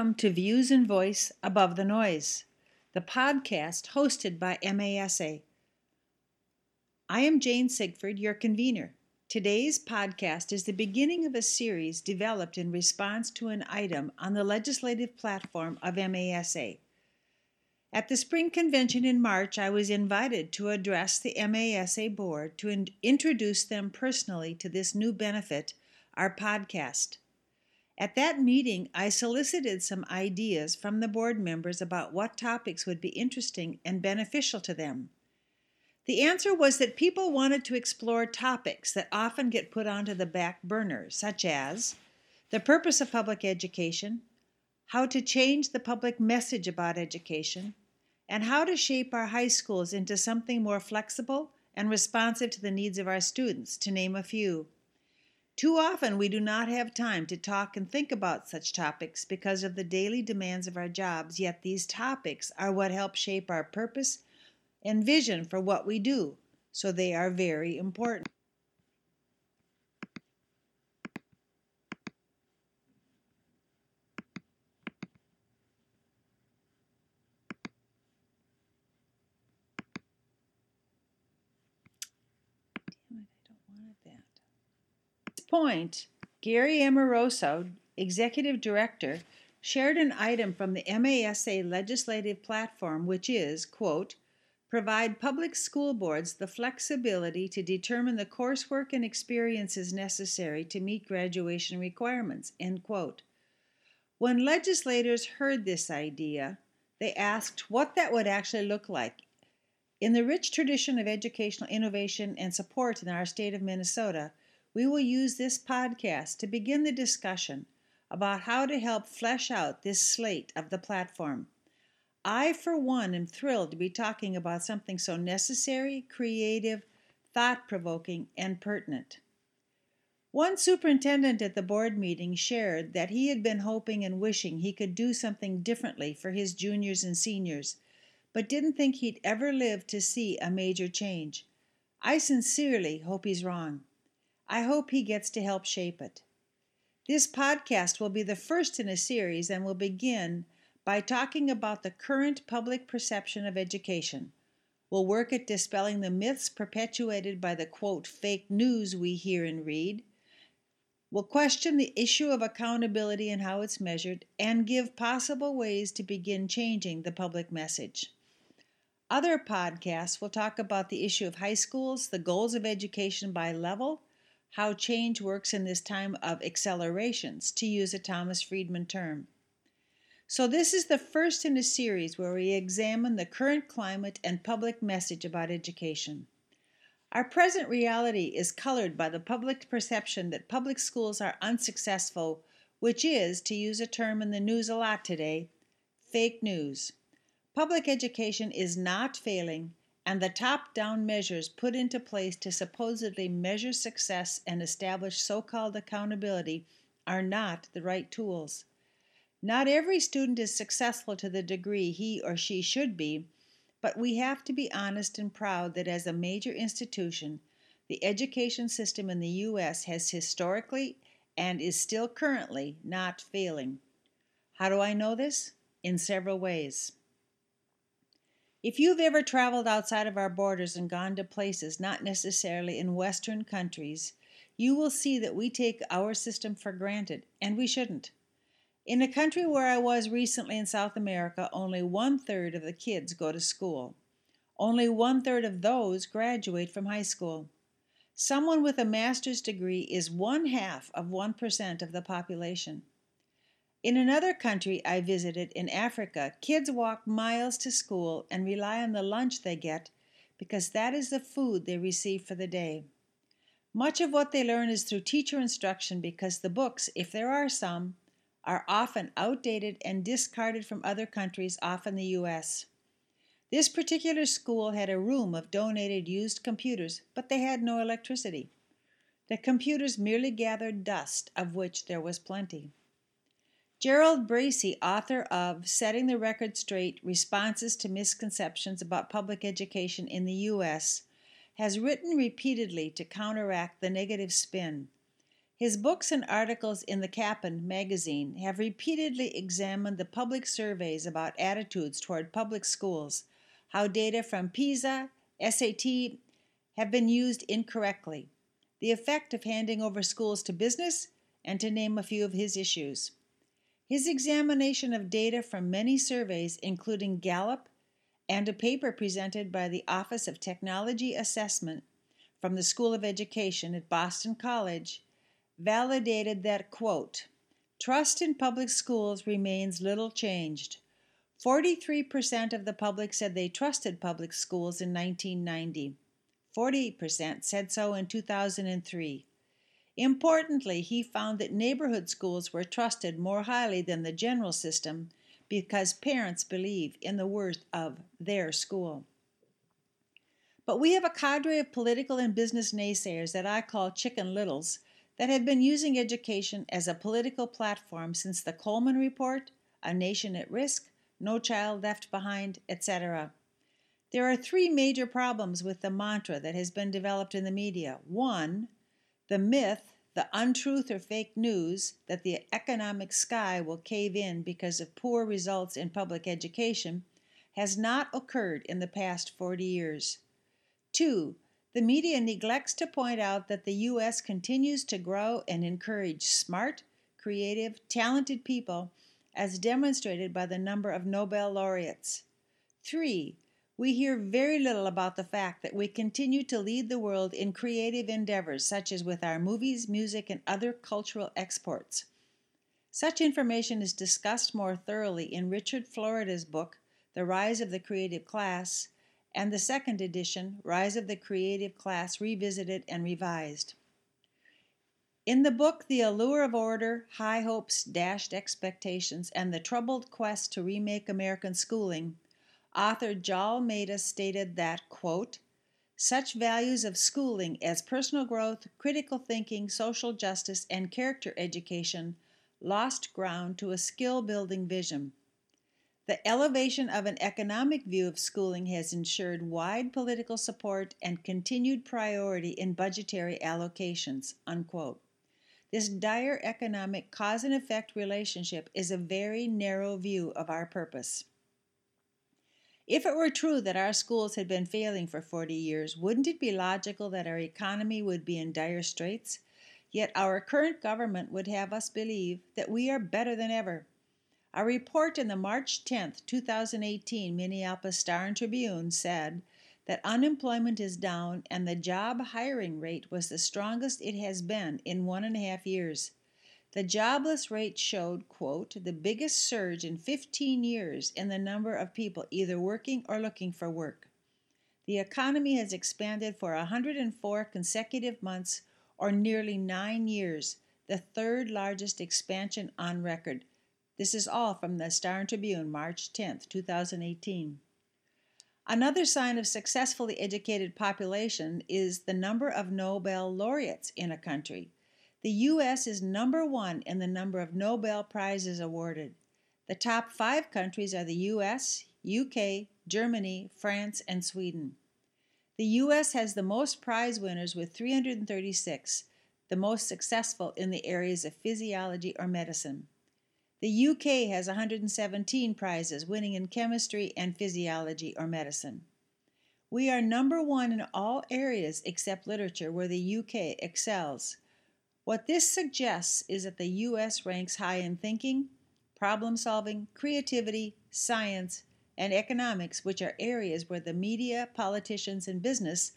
Welcome to Views and Voice Above the Noise, the podcast hosted by MASA. I am Jane Sigford, your convener. Today's podcast is the beginning of a series developed in response to an item on the legislative platform of MASA. At the spring convention in March, I was invited to address the MASA board to in- introduce them personally to this new benefit, our podcast. At that meeting, I solicited some ideas from the board members about what topics would be interesting and beneficial to them. The answer was that people wanted to explore topics that often get put onto the back burner, such as the purpose of public education, how to change the public message about education, and how to shape our high schools into something more flexible and responsive to the needs of our students, to name a few. Too often, we do not have time to talk and think about such topics because of the daily demands of our jobs, yet, these topics are what help shape our purpose and vision for what we do, so they are very important. Damn it, I don't want that point, Gary Amoroso, Executive Director, shared an item from the MASA legislative platform which is, quote, provide public school boards the flexibility to determine the coursework and experiences necessary to meet graduation requirements, end quote. When legislators heard this idea, they asked what that would actually look like. In the rich tradition of educational innovation and support in our state of Minnesota, we will use this podcast to begin the discussion about how to help flesh out this slate of the platform. I, for one, am thrilled to be talking about something so necessary, creative, thought provoking, and pertinent. One superintendent at the board meeting shared that he had been hoping and wishing he could do something differently for his juniors and seniors, but didn't think he'd ever live to see a major change. I sincerely hope he's wrong. I hope he gets to help shape it. This podcast will be the first in a series and will begin by talking about the current public perception of education. We'll work at dispelling the myths perpetuated by the quote fake news we hear and read. We'll question the issue of accountability and how it's measured and give possible ways to begin changing the public message. Other podcasts will talk about the issue of high schools, the goals of education by level, how Change Works in This Time of Accelerations, to use a Thomas Friedman term. So, this is the first in a series where we examine the current climate and public message about education. Our present reality is colored by the public perception that public schools are unsuccessful, which is, to use a term in the news a lot today, fake news. Public education is not failing, and the top down measures put into place to supposedly measure success and establish so called accountability are not the right tools. Not every student is successful to the degree he or she should be, but we have to be honest and proud that as a major institution, the education system in the U.S. has historically and is still currently not failing. How do I know this? In several ways. If you've ever traveled outside of our borders and gone to places not necessarily in Western countries, you will see that we take our system for granted, and we shouldn't. In a country where I was recently in South America, only one third of the kids go to school. Only one third of those graduate from high school. Someone with a master's degree is one half of 1% of the population. In another country I visited in Africa, kids walk miles to school and rely on the lunch they get because that is the food they receive for the day. Much of what they learn is through teacher instruction because the books, if there are some, are often outdated and discarded from other countries, often the US. This particular school had a room of donated used computers, but they had no electricity. The computers merely gathered dust, of which there was plenty. Gerald Bracey, author of Setting the Record Straight Responses to Misconceptions About Public Education in the U.S., has written repeatedly to counteract the negative spin. His books and articles in the Kappan magazine have repeatedly examined the public surveys about attitudes toward public schools, how data from PISA, SAT have been used incorrectly, the effect of handing over schools to business, and to name a few of his issues. His examination of data from many surveys, including Gallup and a paper presented by the Office of Technology Assessment from the School of Education at Boston College, validated that, quote, trust in public schools remains little changed. 43% of the public said they trusted public schools in 1990. 40% said so in 2003. Importantly, he found that neighborhood schools were trusted more highly than the general system because parents believe in the worth of their school. But we have a cadre of political and business naysayers that I call chicken littles that have been using education as a political platform since the Coleman Report, A Nation at Risk, No Child Left Behind, etc. There are three major problems with the mantra that has been developed in the media. One, the myth, the untruth or fake news that the economic sky will cave in because of poor results in public education has not occurred in the past 40 years. Two, the media neglects to point out that the U.S. continues to grow and encourage smart, creative, talented people, as demonstrated by the number of Nobel laureates. Three, we hear very little about the fact that we continue to lead the world in creative endeavors, such as with our movies, music, and other cultural exports. Such information is discussed more thoroughly in Richard Florida's book, The Rise of the Creative Class, and the second edition, Rise of the Creative Class Revisited and Revised. In the book, The Allure of Order, High Hopes, Dashed Expectations, and the Troubled Quest to Remake American Schooling, author Jal Mehta stated that, quote, such values of schooling as personal growth, critical thinking, social justice, and character education lost ground to a skill building vision. The elevation of an economic view of schooling has ensured wide political support and continued priority in budgetary allocations. Unquote. This dire economic cause and effect relationship is a very narrow view of our purpose. If it were true that our schools had been failing for 40 years, wouldn't it be logical that our economy would be in dire straits? Yet our current government would have us believe that we are better than ever. A report in the March 10, 2018 Minneapolis Star and Tribune said that unemployment is down and the job hiring rate was the strongest it has been in one and a half years. The jobless rate showed, quote, the biggest surge in 15 years in the number of people either working or looking for work. The economy has expanded for 104 consecutive months or nearly nine years, the third largest expansion on record, this is all from the Star and Tribune, March 10, 2018. Another sign of successfully educated population is the number of Nobel laureates in a country. The U.S. is number one in the number of Nobel Prizes awarded. The top five countries are the U.S., UK, Germany, France, and Sweden. The U.S. has the most prize winners with 336, the most successful in the areas of physiology or medicine. The UK has 117 prizes, winning in chemistry and physiology or medicine. We are number one in all areas except literature, where the UK excels. What this suggests is that the US ranks high in thinking, problem solving, creativity, science, and economics, which are areas where the media, politicians, and business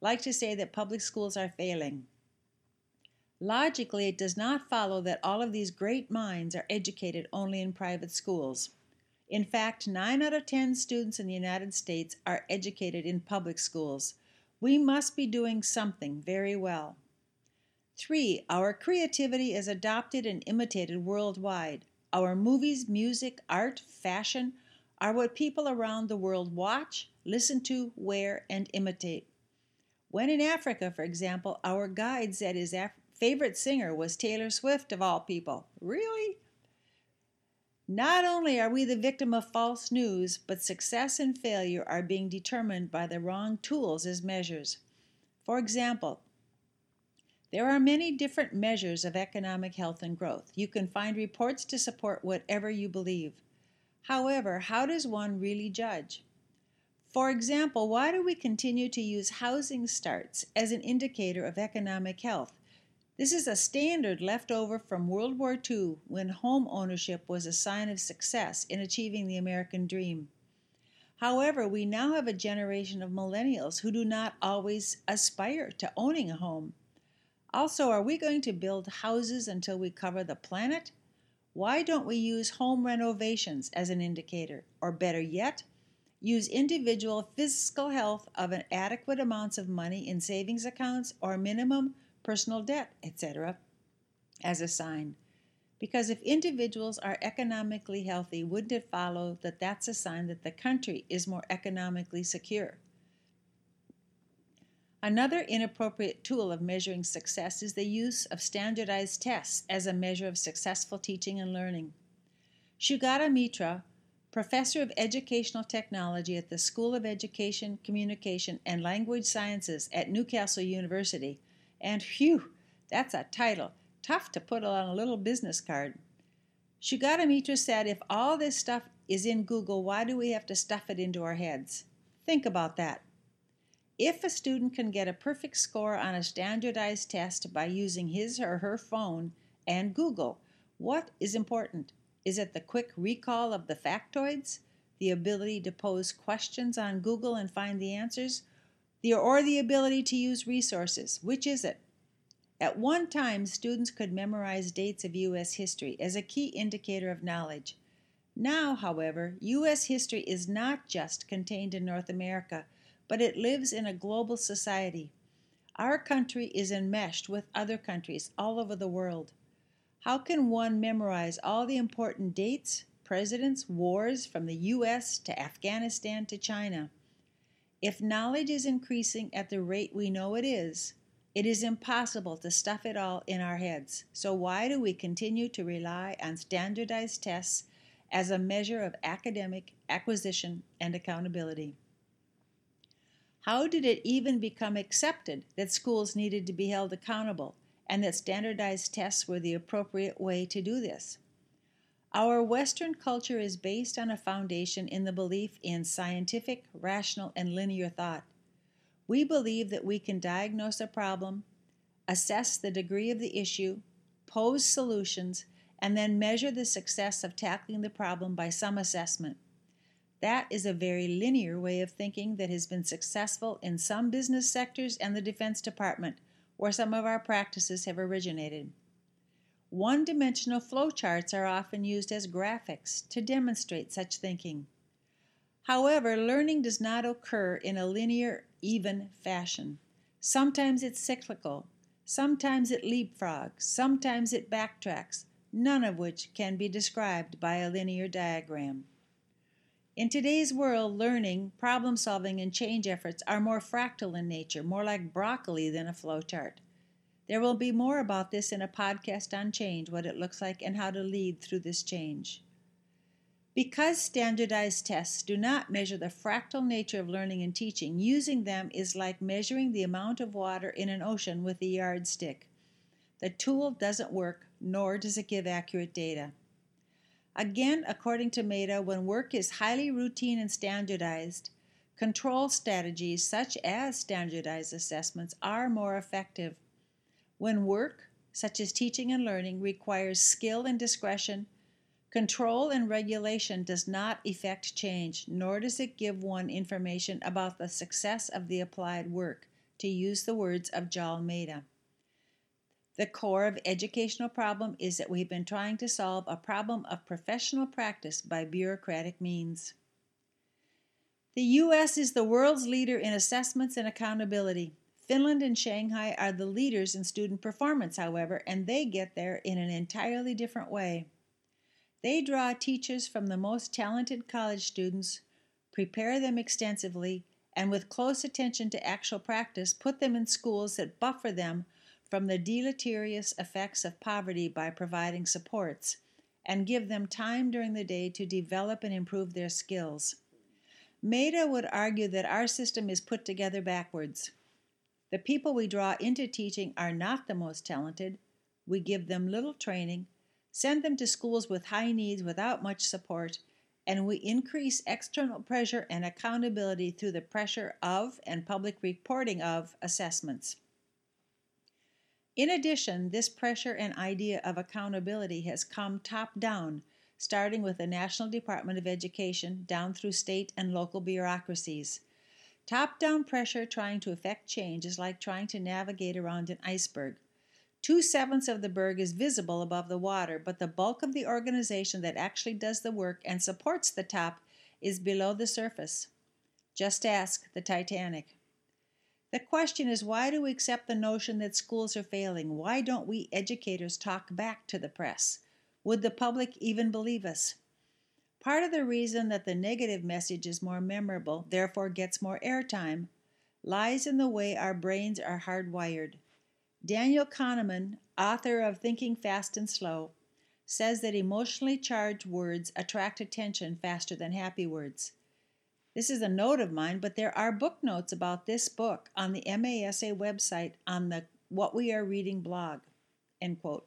like to say that public schools are failing. Logically, it does not follow that all of these great minds are educated only in private schools. In fact, 9 out of 10 students in the United States are educated in public schools. We must be doing something very well. 3. Our creativity is adopted and imitated worldwide. Our movies, music, art, fashion are what people around the world watch, listen to, wear, and imitate. When in Africa, for example, our guide said his Af- favorite singer was Taylor Swift, of all people. Really? Not only are we the victim of false news, but success and failure are being determined by the wrong tools as measures. For example, There are many different measures of economic health and growth. You can find reports to support whatever you believe. However, how does one really judge? For example, why do we continue to use housing starts as an indicator of economic health? This is a standard left over from World War II when home ownership was a sign of success in achieving the American dream. However, we now have a generation of millennials who do not always aspire to owning a home. Also, are we going to build houses until we cover the planet? Why don't we use home renovations as an indicator? Or better yet, use individual physical health of an adequate amounts of money in savings accounts or minimum personal debt, etc., as a sign. Because if individuals are economically healthy, wouldn't it follow that that's a sign that the country is more economically secure? Another inappropriate tool of measuring success is the use of standardized tests as a measure of successful teaching and learning. Sugata Mitra, professor of educational technology at the School of Education, Communication, and Language Sciences at Newcastle University, and phew, that's a title, tough to put on a little business card. Sugata Mitra said, if all this stuff is in Google, why do we have to stuff it into our heads? Think about that. If a student can get a perfect score on a standardized test by using his or her phone and Google, what is important? Is it the quick recall of the factoids, the ability to pose questions on Google and find the answers, the, or the ability to use resources? Which is it? At one time, students could memorize dates of U.S. history as a key indicator of knowledge. Now, however, U.S. history is not just contained in North America but it lives in a global society. Our country is enmeshed with other countries all over the world. How can one memorize all the important dates, presidents, wars from the US to Afghanistan to China? If knowledge is increasing at the rate we know it is, it is impossible to stuff it all in our heads. So, why do we continue to rely on standardized tests as a measure of academic acquisition and accountability? How did it even become accepted that schools needed to be held accountable and that standardized tests were the appropriate way to do this? Our Western culture is based on a foundation in the belief in scientific, rational, and linear thought. We believe that we can diagnose a problem, assess the degree of the issue, pose solutions, and then measure the success of tackling the problem by some assessment. That is a very linear way of thinking that has been successful in some business sectors and the Defense Department, where some of our practices have originated. One dimensional flowcharts are often used as graphics to demonstrate such thinking. However, learning does not occur in a linear, even fashion. Sometimes it's cyclical, sometimes it leapfrogs, sometimes it backtracks, none of which can be described by a linear diagram. In today's world, learning, problem solving, and change efforts are more fractal in nature, more like broccoli than a flowchart. There will be more about this in a podcast on change, what it looks like, and how to lead through this change. Because standardized tests do not measure the fractal nature of learning and teaching, using them is like measuring the amount of water in an ocean with a yardstick. The tool doesn't work, nor does it give accurate data. Again, according to Mehta, when work is highly routine and standardized, control strategies such as standardized assessments are more effective. When work, such as teaching and learning, requires skill and discretion, control and regulation does not effect change, nor does it give one information about the success of the applied work, to use the words of Jal Mehta. The core of educational problem is that we've been trying to solve a problem of professional practice by bureaucratic means. The U.S. is the world's leader in assessments and accountability. Finland and Shanghai are the leaders in student performance, however, and they get there in an entirely different way. They draw teachers from the most talented college students, prepare them extensively, and with close attention to actual practice, put them in schools that buffer them from the deleterious effects of poverty by providing supports and give them time during the day to develop and improve their skills. Mehta would argue that our system is put together backwards. The people we draw into teaching are not the most talented. We give them little training, send them to schools with high needs without much support, and we increase external pressure and accountability through the pressure of and public reporting of assessments. In addition, this pressure and idea of accountability has come top down, starting with the National Department of Education down through state and local bureaucracies. Top down pressure trying to effect change is like trying to navigate around an iceberg. Two sevenths of the berg is visible above the water, but the bulk of the organization that actually does the work and supports the top is below the surface. Just ask the Titanic. The question is why do we accept the notion that schools are failing? Why don't we educators talk back to the press? Would the public even believe us? Part of the reason that the negative message is more memorable, therefore gets more airtime, lies in the way our brains are hardwired. Daniel Kahneman, author of Thinking Fast and Slow, says that emotionally charged words attract attention faster than happy words. This is a note of mine, but there are book notes about this book on the MASA website on the What We Are Reading blog. End quote.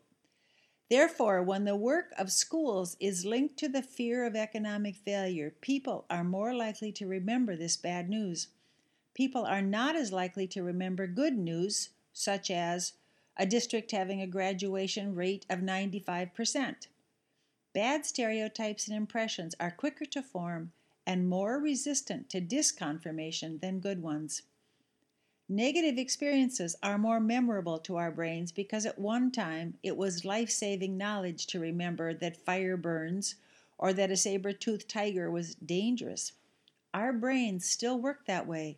Therefore, when the work of schools is linked to the fear of economic failure, people are more likely to remember this bad news. People are not as likely to remember good news, such as a district having a graduation rate of 95%. Bad stereotypes and impressions are quicker to form and more resistant to disconfirmation than good ones. Negative experiences are more memorable to our brains because at one time it was life saving knowledge to remember that fire burns or that a saber toothed tiger was dangerous. Our brains still work that way.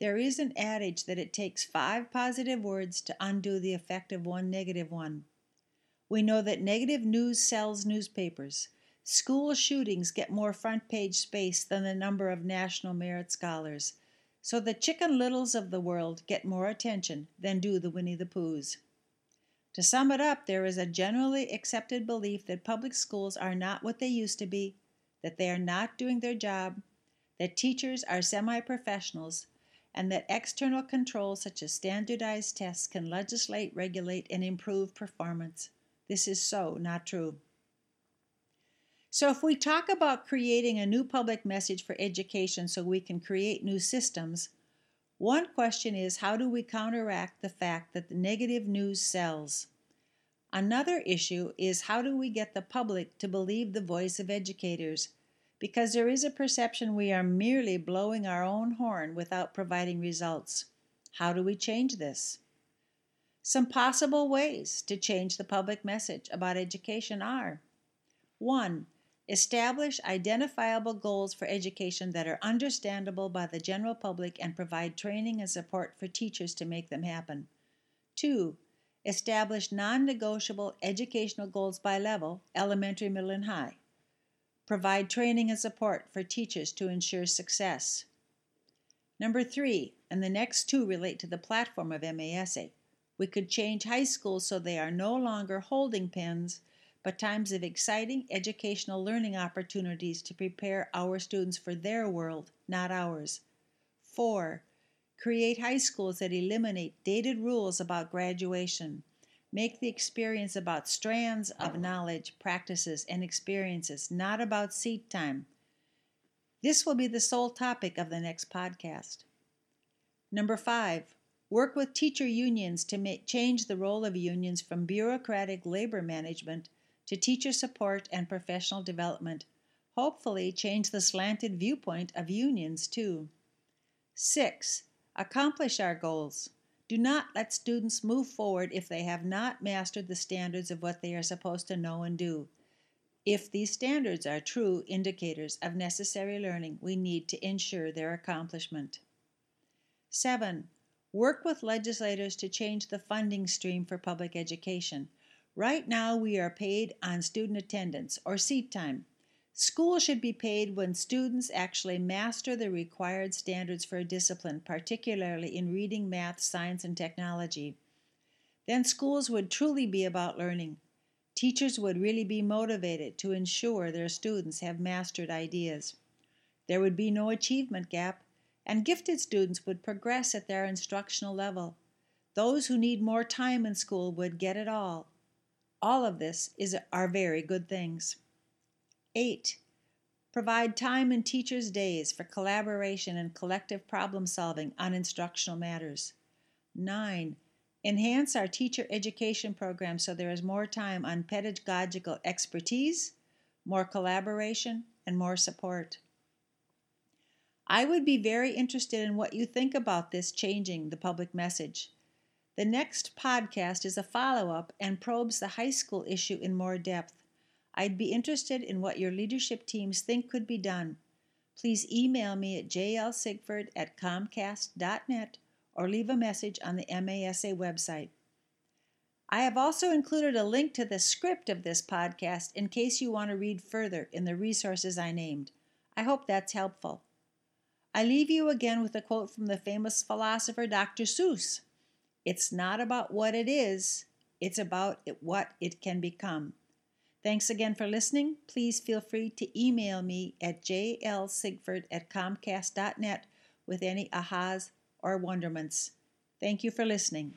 There is an adage that it takes five positive words to undo the effect of one negative one. We know that negative news sells newspapers. School shootings get more front page space than the number of national merit scholars. So the Chicken Littles of the world get more attention than do the Winnie the Poohs. To sum it up, there is a generally accepted belief that public schools are not what they used to be, that they are not doing their job, that teachers are semi professionals, and that external controls such as standardized tests can legislate, regulate, and improve performance. This is so not true. So, if we talk about creating a new public message for education so we can create new systems, one question is how do we counteract the fact that the negative news sells? Another issue is how do we get the public to believe the voice of educators? Because there is a perception we are merely blowing our own horn without providing results. How do we change this? Some possible ways to change the public message about education are 1. Establish identifiable goals for education that are understandable by the general public and provide training and support for teachers to make them happen. 2. Establish non negotiable educational goals by level, elementary, middle, and high. Provide training and support for teachers to ensure success. Number three, and the next two relate to the platform of MASA. We could change high schools so they are no longer holding pens but times of exciting educational learning opportunities to prepare our students for their world, not ours. 4. Create high schools that eliminate dated rules about graduation. Make the experience about strands of knowledge, practices, and experiences, not about seat time. This will be the sole topic of the next podcast. Number five, work with teacher unions to make, change the role of unions from bureaucratic labor management to teacher support and professional development, hopefully change the slanted viewpoint of unions too. 6. Accomplish our goals. Do not let students move forward if they have not mastered the standards of what they are supposed to know and do. If these standards are true indicators of necessary learning, we need to ensure their accomplishment. 7. Work with legislators to change the funding stream for public education. Right now, we are paid on student attendance or seat time. School should be paid when students actually master the required standards for a discipline, particularly in reading, math, science, and technology. Then schools would truly be about learning. Teachers would really be motivated to ensure their students have mastered ideas. There would be no achievement gap, and gifted students would progress at their instructional level. Those who need more time in school would get it all. All of this is, are very good things. 8. Provide time in teachers' days for collaboration and collective problem solving on instructional matters. 9. Enhance our teacher education program so there is more time on pedagogical expertise, more collaboration, and more support. I would be very interested in what you think about this changing the public message. The next podcast is a follow up and probes the high school issue in more depth. I'd be interested in what your leadership teams think could be done. Please email me at jlsigford at comcast.net or leave a message on the MASA website. I have also included a link to the script of this podcast in case you want to read further in the resources I named. I hope that's helpful. I leave you again with a quote from the famous philosopher Dr. Seuss It's not about what it is, it's about it, what it can become. Thanks again for listening. Please feel free to email me at jlsigford at comcast.net with any ahas or wonderments. Thank you for listening.